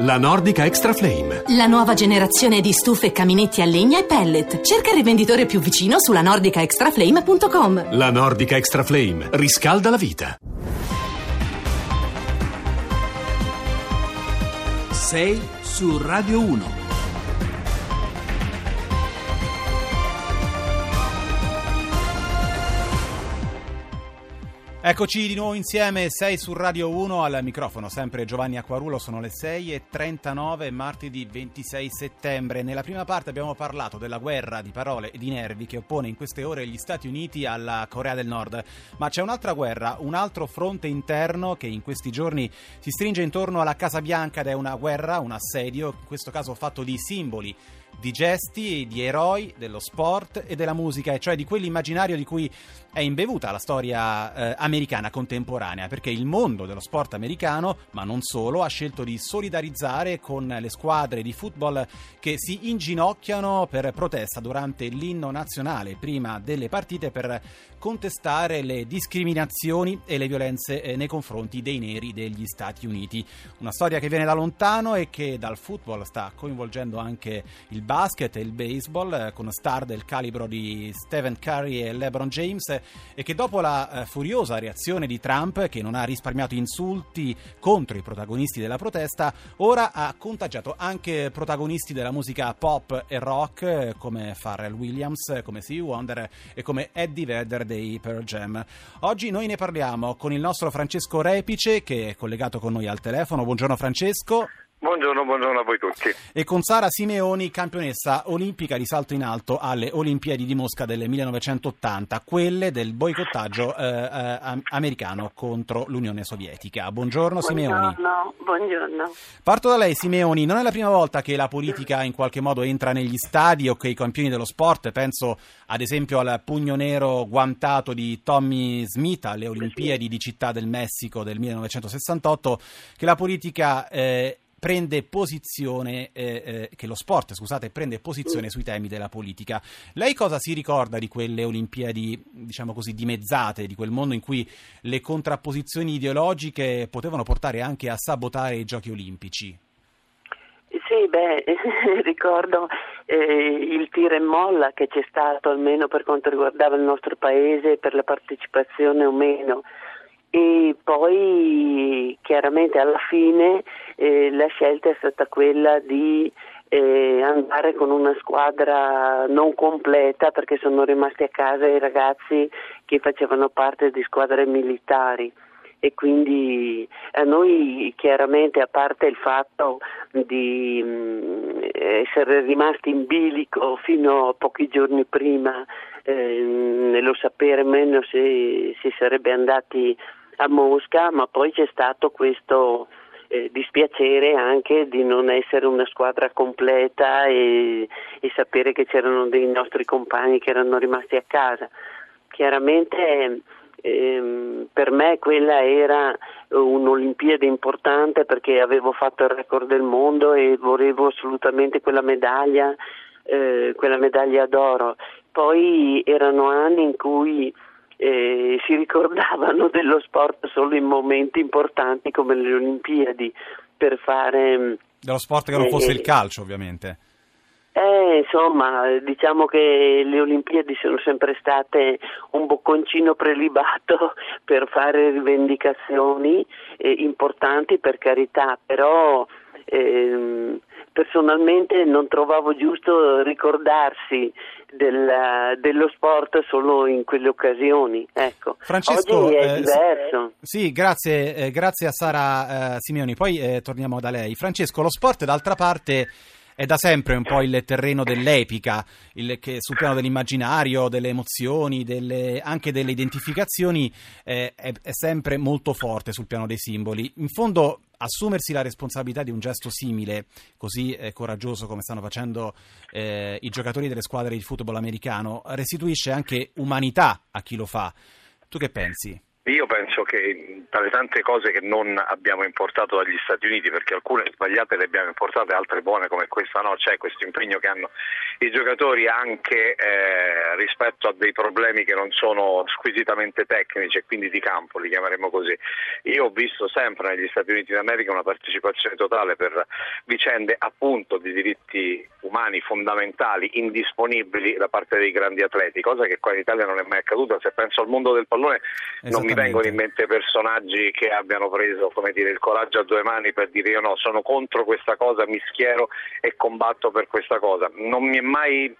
La Nordica Extra Flame. La nuova generazione di stufe, caminetti a legna e pellet. Cerca il rivenditore più vicino sulla nordicaextraflame.com. La Nordica Extra Flame riscalda la vita. 6 su Radio 1. Eccoci di nuovo insieme, 6 su Radio 1 al microfono, sempre Giovanni Acquarulo, sono le 6 e 39, martedì 26 settembre. Nella prima parte abbiamo parlato della guerra di parole e di nervi che oppone in queste ore gli Stati Uniti alla Corea del Nord, ma c'è un'altra guerra, un altro fronte interno che in questi giorni si stringe intorno alla Casa Bianca ed è una guerra, un assedio, in questo caso fatto di simboli di gesti, di eroi, dello sport e della musica, e cioè di quell'immaginario di cui è imbevuta la storia eh, americana contemporanea, perché il mondo dello sport americano, ma non solo, ha scelto di solidarizzare con le squadre di football che si inginocchiano per protesta durante l'inno nazionale, prima delle partite, per contestare le discriminazioni e le violenze eh, nei confronti dei neri degli Stati Uniti. Una storia che viene da lontano e che dal football sta coinvolgendo anche il basket e il baseball, eh, con star del calibro di Stephen Curry e LeBron James, e che dopo la eh, furiosa reazione di Trump, che non ha risparmiato insulti contro i protagonisti della protesta, ora ha contagiato anche protagonisti della musica pop e rock, come Pharrell Williams, come Stevie Wonder e come Eddie Vedder dei Pearl Jam. Oggi noi ne parliamo con il nostro Francesco Repice, che è collegato con noi al telefono. Buongiorno Francesco. Buongiorno, buongiorno a voi tutti. E con Sara Simeoni, campionessa olimpica di salto in alto alle Olimpiadi di Mosca del 1980, quelle del boicottaggio eh, eh, americano contro l'Unione Sovietica. Buongiorno, Simeoni. Buongiorno, buongiorno. Parto da lei Simeoni, non è la prima volta che la politica in qualche modo entra negli stadi o che i campioni dello sport, penso ad esempio al pugno nero guantato di Tommy Smith alle Olimpiadi di Città del Messico del 1968, che la politica... Eh, prende posizione, eh, eh, che lo sport, scusate, prende posizione sui temi della politica. Lei cosa si ricorda di quelle Olimpiadi, diciamo così, dimezzate, di quel mondo in cui le contrapposizioni ideologiche potevano portare anche a sabotare i giochi olimpici? Sì, beh, ricordo eh, il tiro e molla che c'è stato, almeno per quanto riguardava il nostro paese, per la partecipazione o meno e poi chiaramente alla fine eh, la scelta è stata quella di eh, andare con una squadra non completa perché sono rimasti a casa i ragazzi che facevano parte di squadre militari. E quindi a noi chiaramente a parte il fatto di mm, essere rimasti in bilico fino a pochi giorni prima eh, nello sapere meno se si sarebbe andati a Mosca, ma poi c'è stato questo eh, dispiacere anche di non essere una squadra completa e, e, sapere che c'erano dei nostri compagni che erano rimasti a casa. Chiaramente ehm, per me quella era un'Olimpiade importante perché avevo fatto il record del mondo e volevo assolutamente quella medaglia, eh, quella medaglia d'oro. Poi erano anni in cui eh, si ricordavano dello sport solo in momenti importanti come le Olimpiadi per fare... Mm, dello sport che non eh, fosse il calcio ovviamente. Eh, insomma, diciamo che le Olimpiadi sono sempre state un bocconcino prelibato per fare rivendicazioni eh, importanti, per carità, però ehm, personalmente non trovavo giusto ricordarsi del, dello sport solo in quelle occasioni. Ecco. Francesco, Oggi è eh, diverso. Sì, grazie, eh, grazie a Sara eh, Simeoni. Poi eh, torniamo da lei. Francesco, lo sport d'altra parte è da sempre un po' il terreno dell'epica, il, che sul piano dell'immaginario, delle emozioni, delle, anche delle identificazioni, eh, è, è, sempre molto forte sul piano dei simboli. In fondo, assumersi la responsabilità di un gesto simile, così eh, coraggioso come stanno facendo eh, i giocatori delle squadre di football americano, restituisce anche umanità a chi lo fa. Tu che pensi? Io penso che tra le tante cose che non abbiamo importato dagli Stati Uniti, perché alcune sbagliate le abbiamo importate, altre buone come questa no, c'è questo impegno che hanno i giocatori anche eh, rispetto a dei problemi che non sono squisitamente tecnici e quindi di campo, li chiameremo così. Io ho visto sempre negli Stati Uniti d'America una partecipazione totale per vicende appunto di diritti umani fondamentali, indisponibili da parte dei grandi atleti, cosa che qua in Italia non è mai accaduta. Se penso al mondo del pallone non mi vengono in mente personaggi che abbiano preso dire, il coraggio a due mani per dire io no, sono contro questa cosa, mi schiero e combatto per questa cosa. Non mi è mai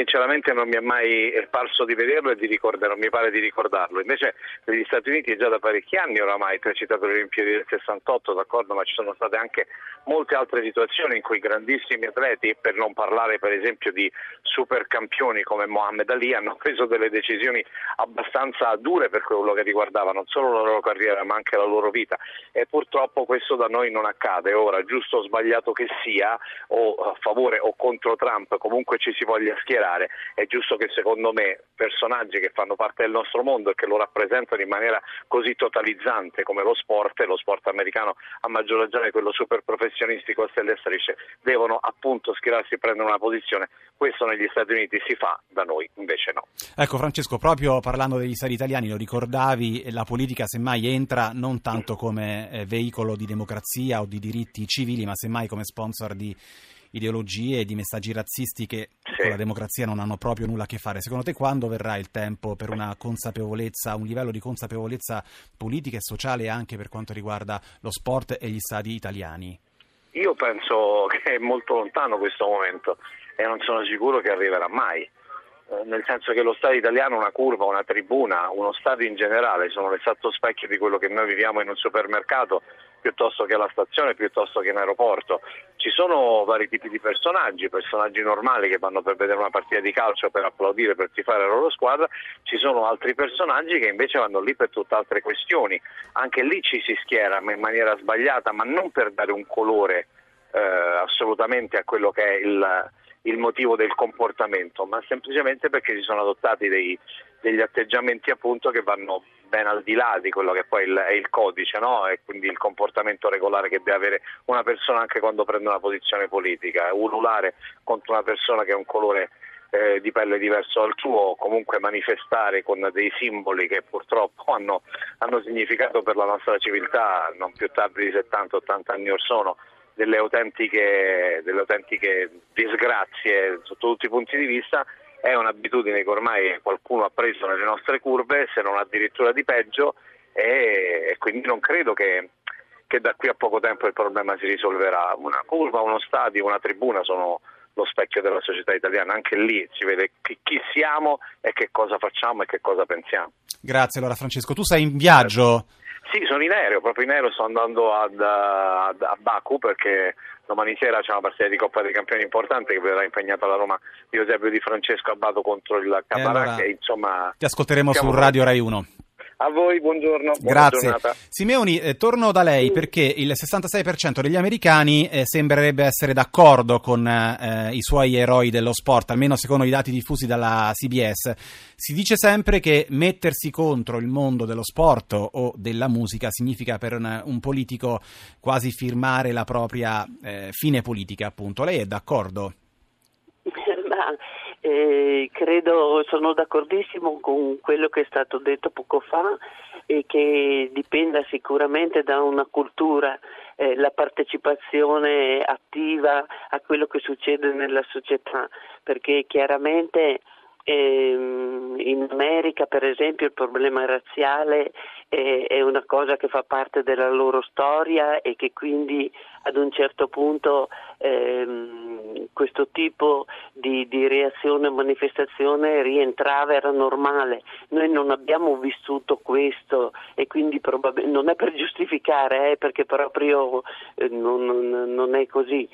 sinceramente non mi è mai parso di vederlo e di ricordarlo, mi pare di ricordarlo. Invece negli Stati Uniti è già da parecchi anni oramai, tu hai citato le Olimpiadi del 68, d'accordo, ma ci sono state anche molte altre situazioni in cui grandissimi atleti, per non parlare per esempio di supercampioni come Mohamed Ali, hanno preso delle decisioni abbastanza dure per quello che riguardava non solo la loro carriera ma anche la loro vita e purtroppo questo da noi non accade. Ora, giusto o sbagliato che sia, o a favore o contro Trump, comunque ci si voglia schierare particolare. È giusto che secondo me personaggi che fanno parte del nostro mondo e che lo rappresentano in maniera così totalizzante come lo sport, e lo sport americano a maggior ragione quello super professionistico a stelle strisce, devono appunto schierarsi e prendere una posizione. Questo negli Stati Uniti si fa, da noi invece no. Ecco Francesco, proprio parlando degli stati italiani, lo ricordavi, la politica semmai entra non tanto come eh, veicolo di democrazia o di diritti civili, ma semmai come sponsor di ideologie e di messaggi razzisti che sì. con la democrazia non hanno proprio nulla a che fare. Secondo te quando verrà il tempo per una consapevolezza, un livello di consapevolezza politica e sociale anche per quanto riguarda lo sport e gli stadi italiani? Io penso che è molto lontano questo momento e non sono sicuro che arriverà mai eh, nel senso che lo Stato italiano, una curva, una tribuna, uno Stato in generale sono l'esatto specchio di quello che noi viviamo in un supermercato piuttosto che alla stazione, piuttosto che in aeroporto. Ci sono vari tipi di personaggi, personaggi normali che vanno per vedere una partita di calcio, per applaudire, per tifare la loro squadra, ci sono altri personaggi che invece vanno lì per tutt'altre questioni. Anche lì ci si schiera in maniera sbagliata, ma non per dare un colore eh, assolutamente a quello che è il, il motivo del comportamento, ma semplicemente perché si sono adottati dei, degli atteggiamenti appunto che vanno ben al di là di quello che poi è il codice no? e quindi il comportamento regolare che deve avere una persona anche quando prende una posizione politica. Ululare contro una persona che ha un colore eh, di pelle diverso dal tuo o comunque manifestare con dei simboli che purtroppo hanno, hanno significato per la nostra civiltà non più tardi di 70-80 anni or sono delle autentiche, delle autentiche disgrazie sotto tutti i punti di vista è un'abitudine che ormai qualcuno ha preso nelle nostre curve, se non addirittura di peggio, e, quindi non credo che, che, da qui a poco tempo il problema si risolverà. Una curva, uno stadio, una tribuna sono lo specchio della società italiana, anche lì si vede chi, chi siamo e che cosa facciamo e che cosa pensiamo. Grazie allora Francesco, tu sei in viaggio? Sì, sono in aereo, proprio in aereo sto andando ad, ad, a Baku perché domani sera c'è una partita di Coppa dei Campioni importante che verrà impegnata la Roma di Eusebio Di Francesco Abbato contro il Caparà. Allora, insomma, ti ascolteremo su Radio Rai 1. A voi, buongiorno. Grazie. Simeoni, eh, torno da lei perché il 66% degli americani eh, sembrerebbe essere d'accordo con eh, i suoi eroi dello sport, almeno secondo i dati diffusi dalla CBS. Si dice sempre che mettersi contro il mondo dello sport o della musica significa per un, un politico quasi firmare la propria eh, fine politica, appunto. Lei è d'accordo? Eh, credo, sono d'accordissimo con quello che è stato detto poco fa e che dipenda sicuramente da una cultura, eh, la partecipazione attiva a quello che succede nella società, perché chiaramente ehm, in America per esempio il problema razziale è, è una cosa che fa parte della loro storia e che quindi ad un certo punto ehm, questo tipo di, di reazione o manifestazione rientrava, era normale. Noi non abbiamo vissuto questo e quindi probab- non è per giustificare, eh, perché proprio eh, non, non, non è così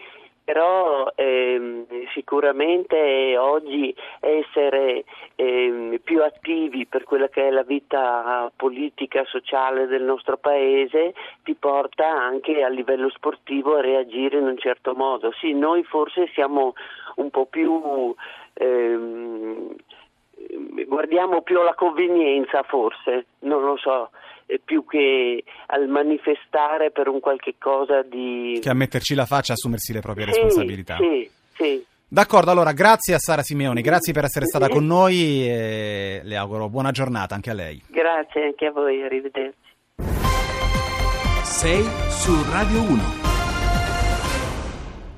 però ehm, sicuramente oggi essere ehm, più attivi per quella che è la vita politica, sociale del nostro paese ti porta anche a livello sportivo a reagire in un certo modo. Sì, noi forse siamo un po' più ehm, guardiamo più alla convenienza forse, non lo so. Più che al manifestare per un qualche cosa di... Che a metterci la faccia e assumersi le proprie Sì, responsabilità. Sì, sì. D'accordo, allora grazie a Sara Simeoni, grazie per essere stata con noi e le auguro buona giornata anche a lei. Grazie anche a voi, arrivederci. 6 su Radio 1.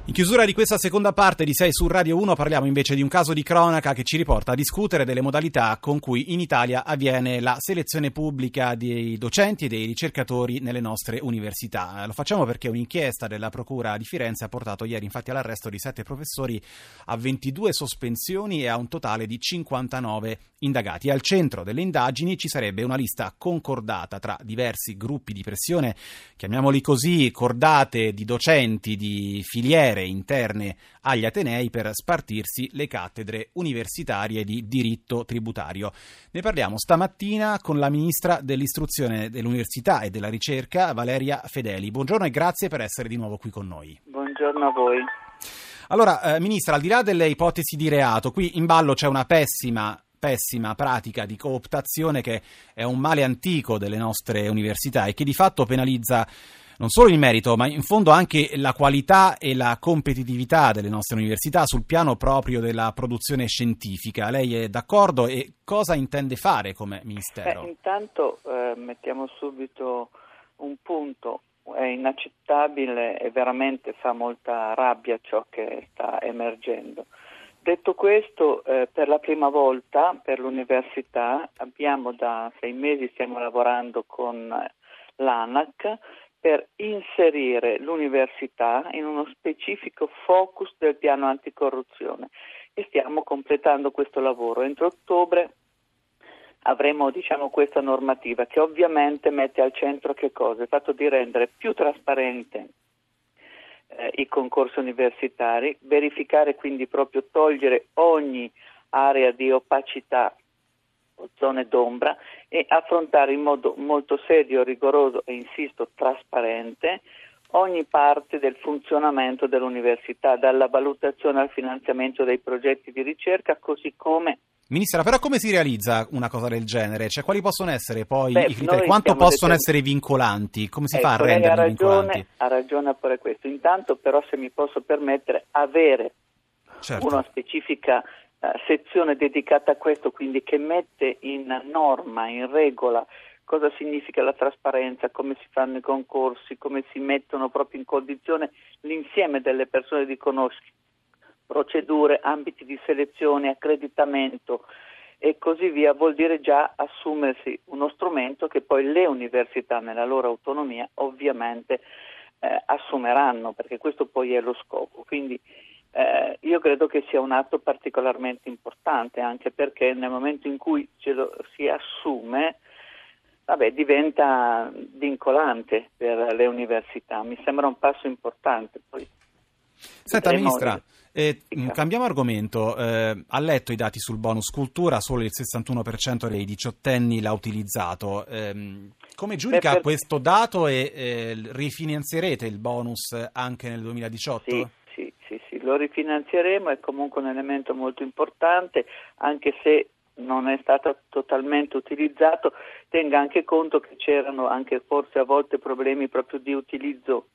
In chiusura di questa seconda parte di 6 su Radio 1 parliamo invece di un caso di cronaca che ci riporta a discutere delle modalità con cui in Italia avviene la selezione pubblica dei docenti e dei ricercatori nelle nostre università. Lo facciamo perché un'inchiesta della Procura di Firenze ha portato ieri infatti all'arresto di 7 professori a 22 sospensioni e a un totale di 59 indagati. Al centro delle indagini ci sarebbe una lista concordata tra diversi gruppi di pressione, chiamiamoli così, cordate di docenti, di filiere interne agli Atenei per spartirsi le cattedre universitarie di diritto tributario. Ne parliamo stamattina con la ministra dell'istruzione, dell'università e della ricerca, Valeria Fedeli. Buongiorno e grazie per essere di nuovo qui con noi. Buongiorno a voi. Allora, eh, ministra, al di là delle ipotesi di reato, qui in ballo c'è una pessima pessima pratica di cooptazione che è un male antico delle nostre università e che di fatto penalizza non solo il merito, ma in fondo anche la qualità e la competitività delle nostre università sul piano proprio della produzione scientifica. Lei è d'accordo e cosa intende fare come Ministero? Beh, intanto eh, mettiamo subito un punto. È inaccettabile e veramente fa molta rabbia ciò che sta emergendo. Detto questo, eh, per la prima volta per l'università abbiamo da sei mesi stiamo lavorando con l'ANAC per inserire l'università in uno specifico focus del piano anticorruzione e stiamo completando questo lavoro. Entro ottobre avremo diciamo, questa normativa che ovviamente mette al centro che cosa? Il fatto di rendere più trasparente eh, i concorsi universitari, verificare quindi proprio togliere ogni area di opacità zone d'ombra e affrontare in modo molto serio, rigoroso e insisto trasparente ogni parte del funzionamento dell'università, dalla valutazione al finanziamento dei progetti di ricerca, così come Ministra, però come si realizza una cosa del genere? Cioè, quali possono essere poi Beh, i criteri? Quanto possono detto- essere vincolanti? Come si Ecco, fa a ha renderli ragione, vincolanti? ha ragione a fare questo. Intanto però se mi posso permettere avere Certo. una specifica sezione dedicata a questo, quindi che mette in norma, in regola cosa significa la trasparenza, come si fanno i concorsi, come si mettono proprio in condizione l'insieme delle persone di conoscere procedure, ambiti di selezione, accreditamento e così via, vuol dire già assumersi uno strumento che poi le università nella loro autonomia ovviamente eh, assumeranno, perché questo poi è lo scopo. Quindi eh, io credo che sia un atto particolarmente importante, anche perché nel momento in cui ce lo si assume, vabbè, diventa vincolante per le università. Mi sembra un passo importante. Poi Senta, Ministra, eh, mh, cambiamo argomento. Eh, ha letto i dati sul bonus cultura, solo il 61% dei diciottenni l'ha utilizzato. Ehm, come giudica Beh, per- questo dato e eh, rifinanzierete il bonus anche nel 2018? Sì, sì, sì, sì, lo rifinanzieremo, è comunque un elemento molto importante, anche se non è stato totalmente utilizzato, tenga anche conto che c'erano anche forse a volte problemi proprio di utilizzo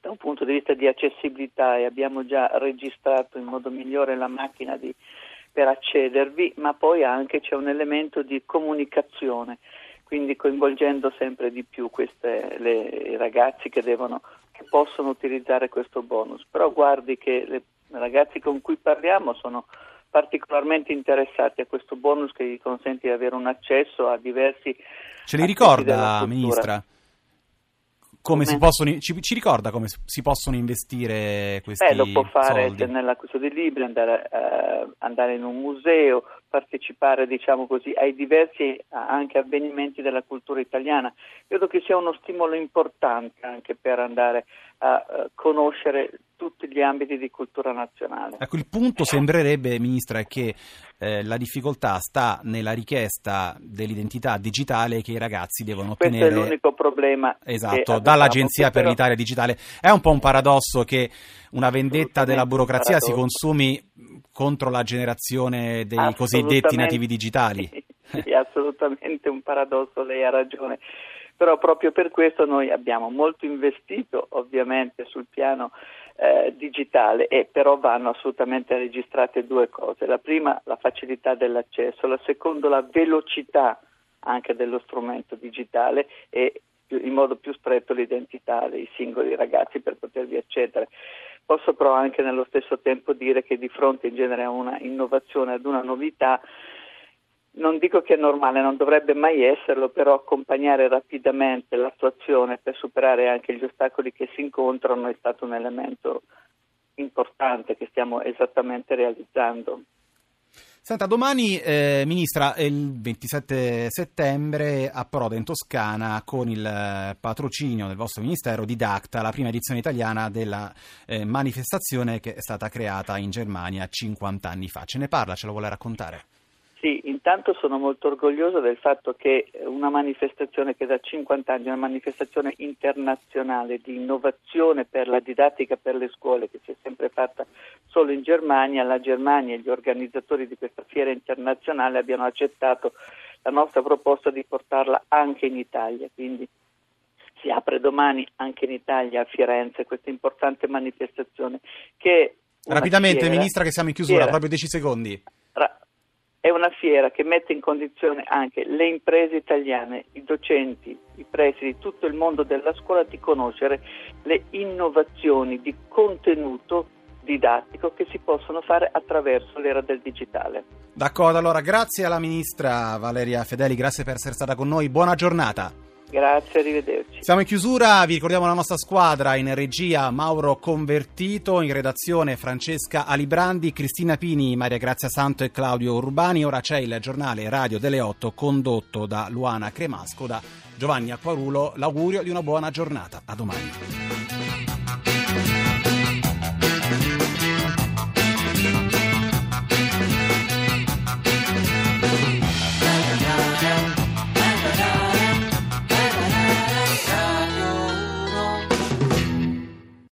da un punto di vista di accessibilità e abbiamo già registrato in modo migliore la macchina di- per accedervi, ma poi anche c'è un elemento di comunicazione, quindi coinvolgendo sempre di più queste, le, i ragazzi che, devono, possono utilizzare questo bonus. Però guardi che i ragazzi con cui parliamo sono particolarmente interessati a questo bonus che gli consente di avere un accesso a diversi Ce li ricorda. Ministra? Come Come? si possono, ci, ci ricorda come si possono investire questi Beh, lo può fare soldi? nell'acquisto di libri, andare, eh, andare in un museo, partecipare diciamo così, ai diversi anche avvenimenti della cultura italiana. Credo che sia uno stimolo importante anche per andare a eh, conoscere tutti gli ambiti di cultura nazionale. Ecco, il punto sembrerebbe, Ministra, è che eh, la difficoltà sta nella richiesta dell'identità digitale che i ragazzi devono Questo è ottenere. l'unico problema. Esatto, dall'Agenzia per però- l'Italia Digitale. È un po' un paradosso che una vendetta della burocrazia si consumi contro la generazione dei cosiddetti Assolutamente nativi digitali. sì. sì, assolutamente un paradosso, lei ha ragione. Però proprio per questo noi abbiamo molto investito ovviamente sul piano eh, digitale e però vanno assolutamente registrate due cose. La prima la facilità dell'accesso, la seconda la velocità anche dello strumento digitale e in modo più stretto l'identità dei singoli ragazzi per potervi accedere. Posso però anche nello stesso tempo dire che di fronte in genere a una innovazione, ad una novità, non dico che è normale, non dovrebbe mai esserlo, però accompagnare rapidamente l'attuazione per superare anche gli ostacoli che si incontrano è stato un elemento importante che stiamo esattamente realizzando. Senta, domani, eh, Ministra, il 27 settembre approda in Toscana con il eh, patrocinio del vostro Ministero di DACTA la prima edizione italiana della eh, manifestazione che è stata creata in Germania 50 anni fa. Ce ne parla, ce lo vuole raccontare? Sì, intanto sono molto orgogliosa del fatto che una manifestazione che da 50 anni è una manifestazione internazionale di innovazione per la didattica per le scuole che si è sempre fatta solo in Germania, la Germania e gli organizzatori di questa fiera internazionale abbiano accettato la nostra proposta di portarla anche in Italia. Quindi si apre domani anche in Italia a Firenze questa importante manifestazione che Rapidamente, fiera, Ministra, che siamo in chiusura, fiera, proprio 10 secondi. Ra- è una fiera che mette in condizione anche le imprese italiane, i docenti, i presidi, tutto il mondo della scuola di conoscere le innovazioni di contenuto didattico che si possono fare attraverso l'era del digitale. D'accordo, allora grazie alla ministra Valeria Fedeli, grazie per essere stata con noi, buona giornata. Grazie, arrivederci. Siamo in chiusura, vi ricordiamo la nostra squadra in regia Mauro Convertito, in redazione Francesca Alibrandi, Cristina Pini, Maria Grazia Santo e Claudio Urbani. Ora c'è il giornale Radio delle 8 condotto da Luana Cremasco, da Giovanni Acquarulo. L'augurio di una buona giornata. A domani.